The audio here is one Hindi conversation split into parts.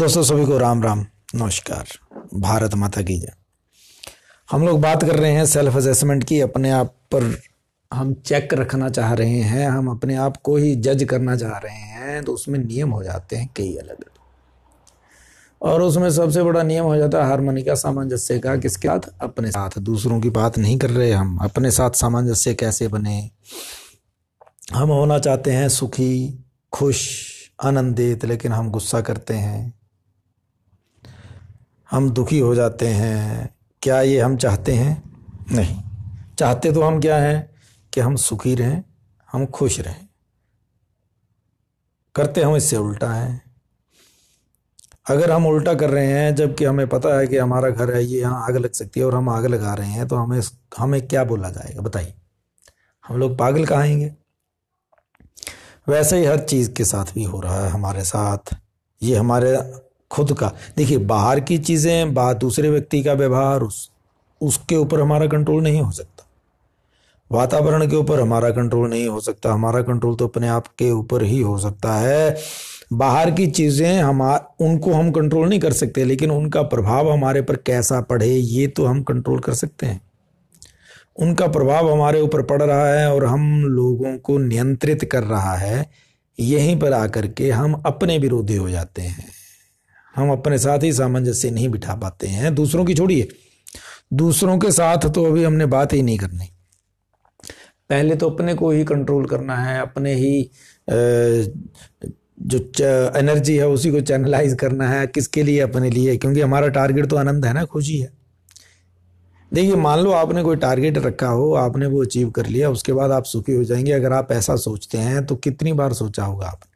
दोस्तों, सभी को राम राम। नमस्कार। भारत माता की जय। हम लोग बात कर रहे हैं सेल्फ असेसमेंट की। अपने आप पर हम चेक रखना चाह रहे हैं। हम अपने आप को ही जज करना चाह रहे हैं। तो उसमें नियम हो जाते हैं कई अलग और उसमें सबसे बड़ा नियम हो जाता है हारमोनी का सामंजस्य का किसके साथ अपने साथ। दूसरों की बात नहीं कर रहे हम। अपने साथ सामंजस्य कैसे बने? हम होना चाहते हैं सुखी, खुश, आनंदित, लेकिन हम गुस्सा करते हैं। हम दुखी हो जाते हैं। क्या ये हम चाहते हैं? नहीं। चाहते तो हम क्या हैं? कि हम सुखी रहें, हम खुश रहें। करते हम इससे उल्टा है। अगर हम उल्टा कर रहे हैं, जबकि हमें पता है कि हमारा घर है, ये यहाँ आग लग सकती है और हम आग लगा रहे हैं तो हमें हमें क्या बोला जाएगा? बताइए। हम लोग पागल कहाएँगे वैसे ही हर चीज़ के साथ भी हो रहा है हमारे साथ। ये हमारे खुद का। देखिए, बाहर की चीज़ें बात दूसरे व्यक्ति का व्यवहार, उस, उसके ऊपर हमारा कंट्रोल नहीं हो सकता। वातावरण के ऊपर हमारा कंट्रोल नहीं हो सकता। हमारा कंट्रोल तो अपने आप के ऊपर ही हो सकता है। बाहर की चीज़ें हम, उनको हम कंट्रोल नहीं कर सकते, लेकिन उनका प्रभाव हमारे पर कैसा पड़े, ये तो हम कंट्रोल कर सकते हैं। उनका प्रभाव हमारे ऊपर पड़ रहा है और हम लोगों को नियंत्रित कर रहा है। यहीं पर आकर के हम अपने विरोधी हो जाते हैं। हम अपने साथ ही सामंजस्य नहीं बिठा पाते हैं। दूसरों की छोड़िए। दूसरों के साथ तो अभी हमने बात ही नहीं करनी। पहले तो अपने को ही कंट्रोल करना है, अपने ही जो एनर्जी है उसी को चैनलाइज करना है, किसके लिए अपने लिए, क्योंकि हमारा टारगेट तो आनंद है ना, खुशी है। देखिए, मान लो आपने कोई टारगेट रखा हो, आपने वो अचीव कर लिया, उसके बाद आप सुखी हो जाएँगे। अगर आप ऐसा सोचते हैं तो कितनी बार सोचा होगा आपने?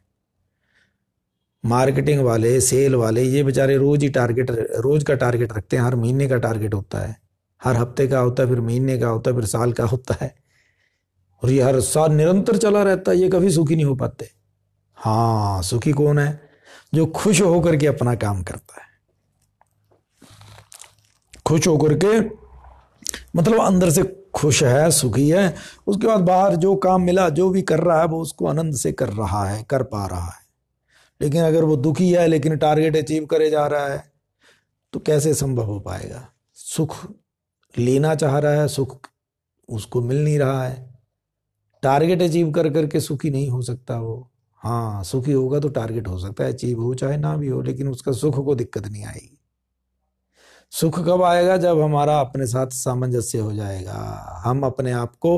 मार्केटिंग वाले, सेल वाले, ये बेचारे रोज ही टारगेट रोज का टारगेट रखते हैं, हर महीने का टारगेट होता है। हर हफ़्ते का होता है, फिर महीने का होता है, फिर साल का होता है। और ये हर साल निरंतर चला रहता है, ये कभी सुखी नहीं हो पाते। हाँ सुखी कौन है? जो खुश होकर के अपना काम करता है। खुश होकर के मतलब अंदर से खुश है, सुखी है, उसके बाद बाहर जो काम मिला, जो भी कर रहा है, वो उसको आनंद से कर रहा है, कर पा रहा है। लेकिन अगर वो दुखी है, लेकिन टारगेट अचीव करे जा रहा है तो कैसे संभव हो पाएगा? सुख लेना चाह रहा है, सुख उसको मिल नहीं रहा है। टारगेट अचीव कर करके सुखी नहीं हो सकता वो। हाँ सुखी होगा तो टारगेट हो सकता है अचीव हो चाहे ना भी हो, लेकिन उसका सुख को दिक्कत नहीं आएगी। सुख कब आएगा? जब हमारा अपने साथ सामंजस्य हो जाएगा। हम अपने आप को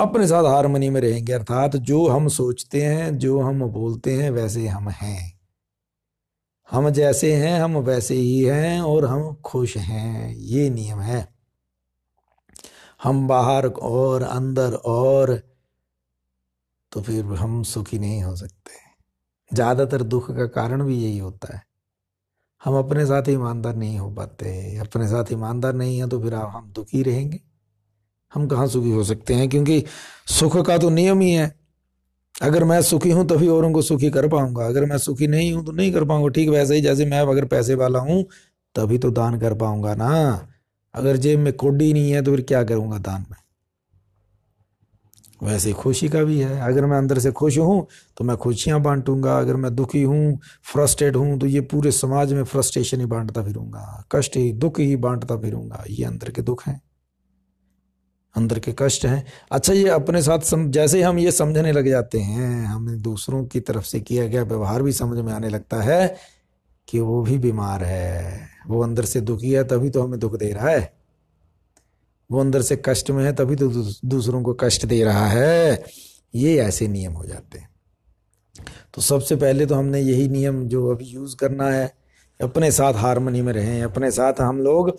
अपने साथ हारमोनी में रहेंगे, अर्थात जो हम सोचते हैं, जो हम बोलते हैं, वैसे हम हैं। हम जैसे हैं, हम वैसे ही हैं और हम खुश हैं, ये नियम है। हम बाहर और अंदर और तो फिर हम सुखी नहीं हो सकते। ज़्यादातर दुख का कारण भी यही होता है। हम अपने साथ ईमानदार नहीं हो पाते, अपने साथ ईमानदार नहीं है तो फिर हम दुखी रहेंगे। हम कहाँ सुखी हो सकते हैं? क्योंकि सुख का तो नियम ही है। अगर मैं सुखी हूँ, तभी औरों को सुखी कर पाऊँगा। अगर मैं सुखी नहीं हूँ तो नहीं कर पाऊँगा। ठीक वैसे ही, जैसे मैं अगर पैसे वाला हूँ, तभी तो दान कर पाऊँगा ना। अगर जेब में कोडी नहीं है तो फिर क्या करूँगा दान में? वैसे खुशी का भी है। अगर मैं अंदर से खुश हूँ तो मैं खुशियाँ बांटूँगा। अगर मैं दुखी हूँ फ्रस्ट्रेट हूँ तो ये पूरे समाज में फ्रस्ट्रेशन ही बांटता फिरूँगा। कष्ट ही, दुख ही बांटता फिरूँगा। ये अंदर के दुख हैं। अंदर के कष्ट हैं। अच्छा ये अपने साथ सम, जैसे ही हम ये समझने लग जाते हैं हमें दूसरों की तरफ़ से किया गया व्यवहार भी समझ में आने लगता है कि वो भी बीमार है। वो अंदर से दुखी है तभी तो हमें दुख दे रहा है। वो अंदर से कष्ट में है तभी तो दूसरों को कष्ट दे रहा है। ये ऐसे नियम हो जाते हैं। तो सबसे पहले तो हमने यही नियम जो अभी यूज़ करना है अपने साथ हारमोनी में रहें अपने साथ हम लोग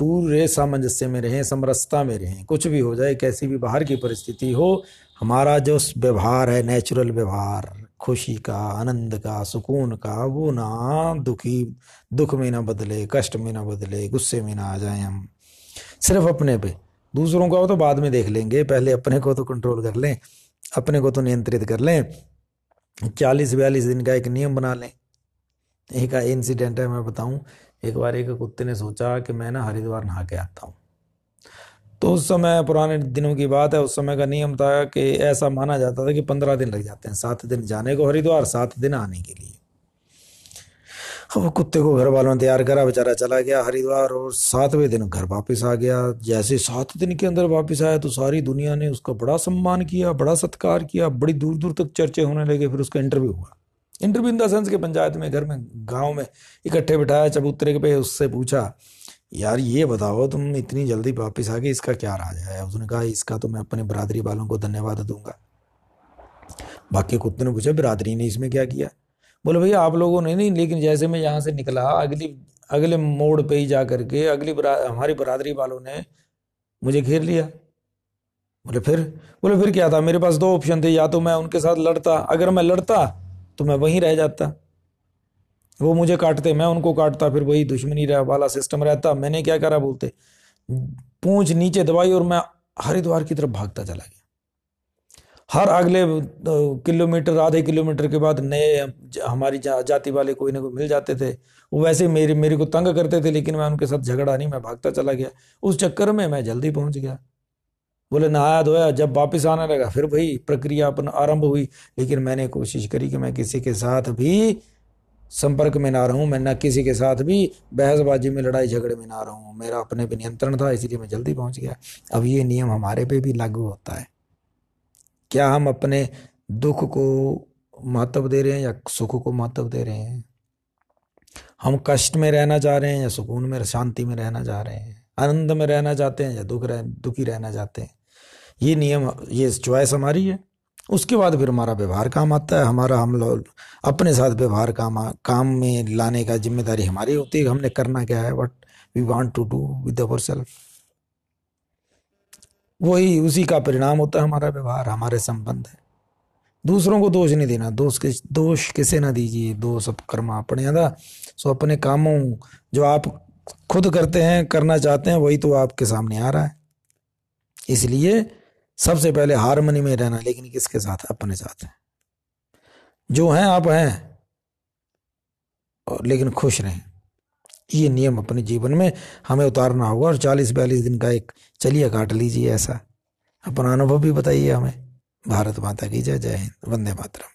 पूरे सामंजस्य में रहें, समरसता में रहें। कुछ भी हो जाए, कैसी भी बाहर की परिस्थिति हो, हमारा जो व्यवहार है नेचुरल व्यवहार, खुशी का, आनंद का, सुकून का, वो ना दुखी, दुख में ना बदले, कष्ट में ना बदले, गुस्से में ना आ जाए हम। सिर्फ़ अपने पे। दूसरों का तो बाद में देख लेंगे, पहले अपने को तो कंट्रोल कर लें, अपने को तो नियंत्रित कर लें। चालीस बयालीस दिन का एक नियम बना लें। एक इंसिडेंट है, मैं बताऊँ। एक बार एक कुत्ते ने सोचा कि मैं ना हरिद्वार नहा के आता हूँ। तो उस समय, पुराने दिनों की बात है, उस समय का नियम था कि ऐसा माना जाता था कि पंद्रह दिन लग जाते हैं, सात दिन जाने को हरिद्वार, सात दिन आने के लिए। वो कुत्ते को घर वालों ने तैयार करा, बेचारा चला गया हरिद्वार और सातवें दिन घर वापस आ गया। जैसे सात दिन के अंदर वापस आया तो सारी दुनिया ने उसका बड़ा सम्मान किया, बड़ा सत्कार किया, बड़ी दूर दूर तक चर्चे होने लगे, फिर उसका इंटरव्यू हुआ। इंटरव्यू इन सेंस के पंचायत में घर में गाँव में इकट्ठे बिठाया चबूतरे के पे उससे पूछा यार ये बताओ तुम इतनी जल्दी वापस आ गए इसका क्या राज है? उसने कहा इसका तो मैं अपने बरादरी वालों को धन्यवाद दूँगा। बाकी कुत्ते ने पूछा बिरादरी ने इसमें क्या किया? बोले भैया आप लोगों ने नहीं लेकिन जैसे मैं यहाँ से निकला अगली अगले मोड़ पे ही जा करके अगली बरा, हमारी बरादरी वालों ने मुझे घेर लिया। बोले फिर? बोले फिर क्या था? मेरे पास दो ऑप्शन थे या तो मैं उनके साथ लड़ता अगर मैं लड़ता तो मैं वहीं रह जाता। वो मुझे काटते मैं उनको काटता फिर वही दुश्मनी रहा वाला सिस्टम रहता। मैंने क्या करा बोलते? पूंछ नीचे दबाई और मैं हरिद्वार की तरफ़ भागता चला गया। हर अगले किलोमीटर आधे किलोमीटर के बाद नए हमारी जा, जाति वाले कोई ना कोई मिल जाते थे। वो वैसे मेरे मेरे को तंग करते थे लेकिन मैं उनके साथ झगड़ा नहीं मैं भागता चला गया। उस चक्कर में मैं जल्दी पहुँच गया। बोले, नहाया धोया, जब वापस आने लगा, फिर वही प्रक्रिया अपन आरंभ हुई। लेकिन मैंने कोशिश करी कि मैं किसी के साथ भी संपर्क में ना रहूँ, मैं ना किसी के साथ भी बहसबाजी में, लड़ाई झगड़े में ना रहूँ। मेरा अपने पे नियंत्रण था, इसलिए मैं जल्दी पहुँच गया। अब ये नियम हमारे पे भी लागू होता है। क्या हम अपने दुख को महत्व दे रहे हैं या सुख को महत्व दे रहे हैं? हम कष्ट में रहना चाह रहे हैं या सुकून में, शांति में रहना चाह रहे हैं? आनंद में रहना चाहते हैं या दुख रह, दुखी रहना चाहते हैं? ये नियम, ये चॉइस हमारी है। उसके बाद फिर हमारा व्यवहार काम आता है। हमारा, हम लोग अपने साथ व्यवहार काम काम में लाने का ज़िम्मेदारी हमारी होती है हमने करना क्या है। What we want to do with our self वही, उसी का परिणाम होता है हमारा व्यवहार, हमारे संबंध है। दूसरों को दोष नहीं देना। दोष के, दोष किसे ना दीजिए। दोष अब कर्मा अपने अदा सो अपने कामों जो आप खुद करते हैं, करना चाहते हैं, वही तो आपके सामने आ रहा है। इसलिए सबसे पहले हारमोनी में रहना, लेकिन किसके साथ? अपने साथ। जो हैं, आप हैं। और लेकिन खुश रहें। ये नियम अपने जीवन में हमें उतारना होगा और चालीस बयालीस दिन का एक चलिए काट लीजिए ऐसा। अपना अनुभव भी बताइए हमें। भारत माता की जय जय हिंद। वंदे मातरम।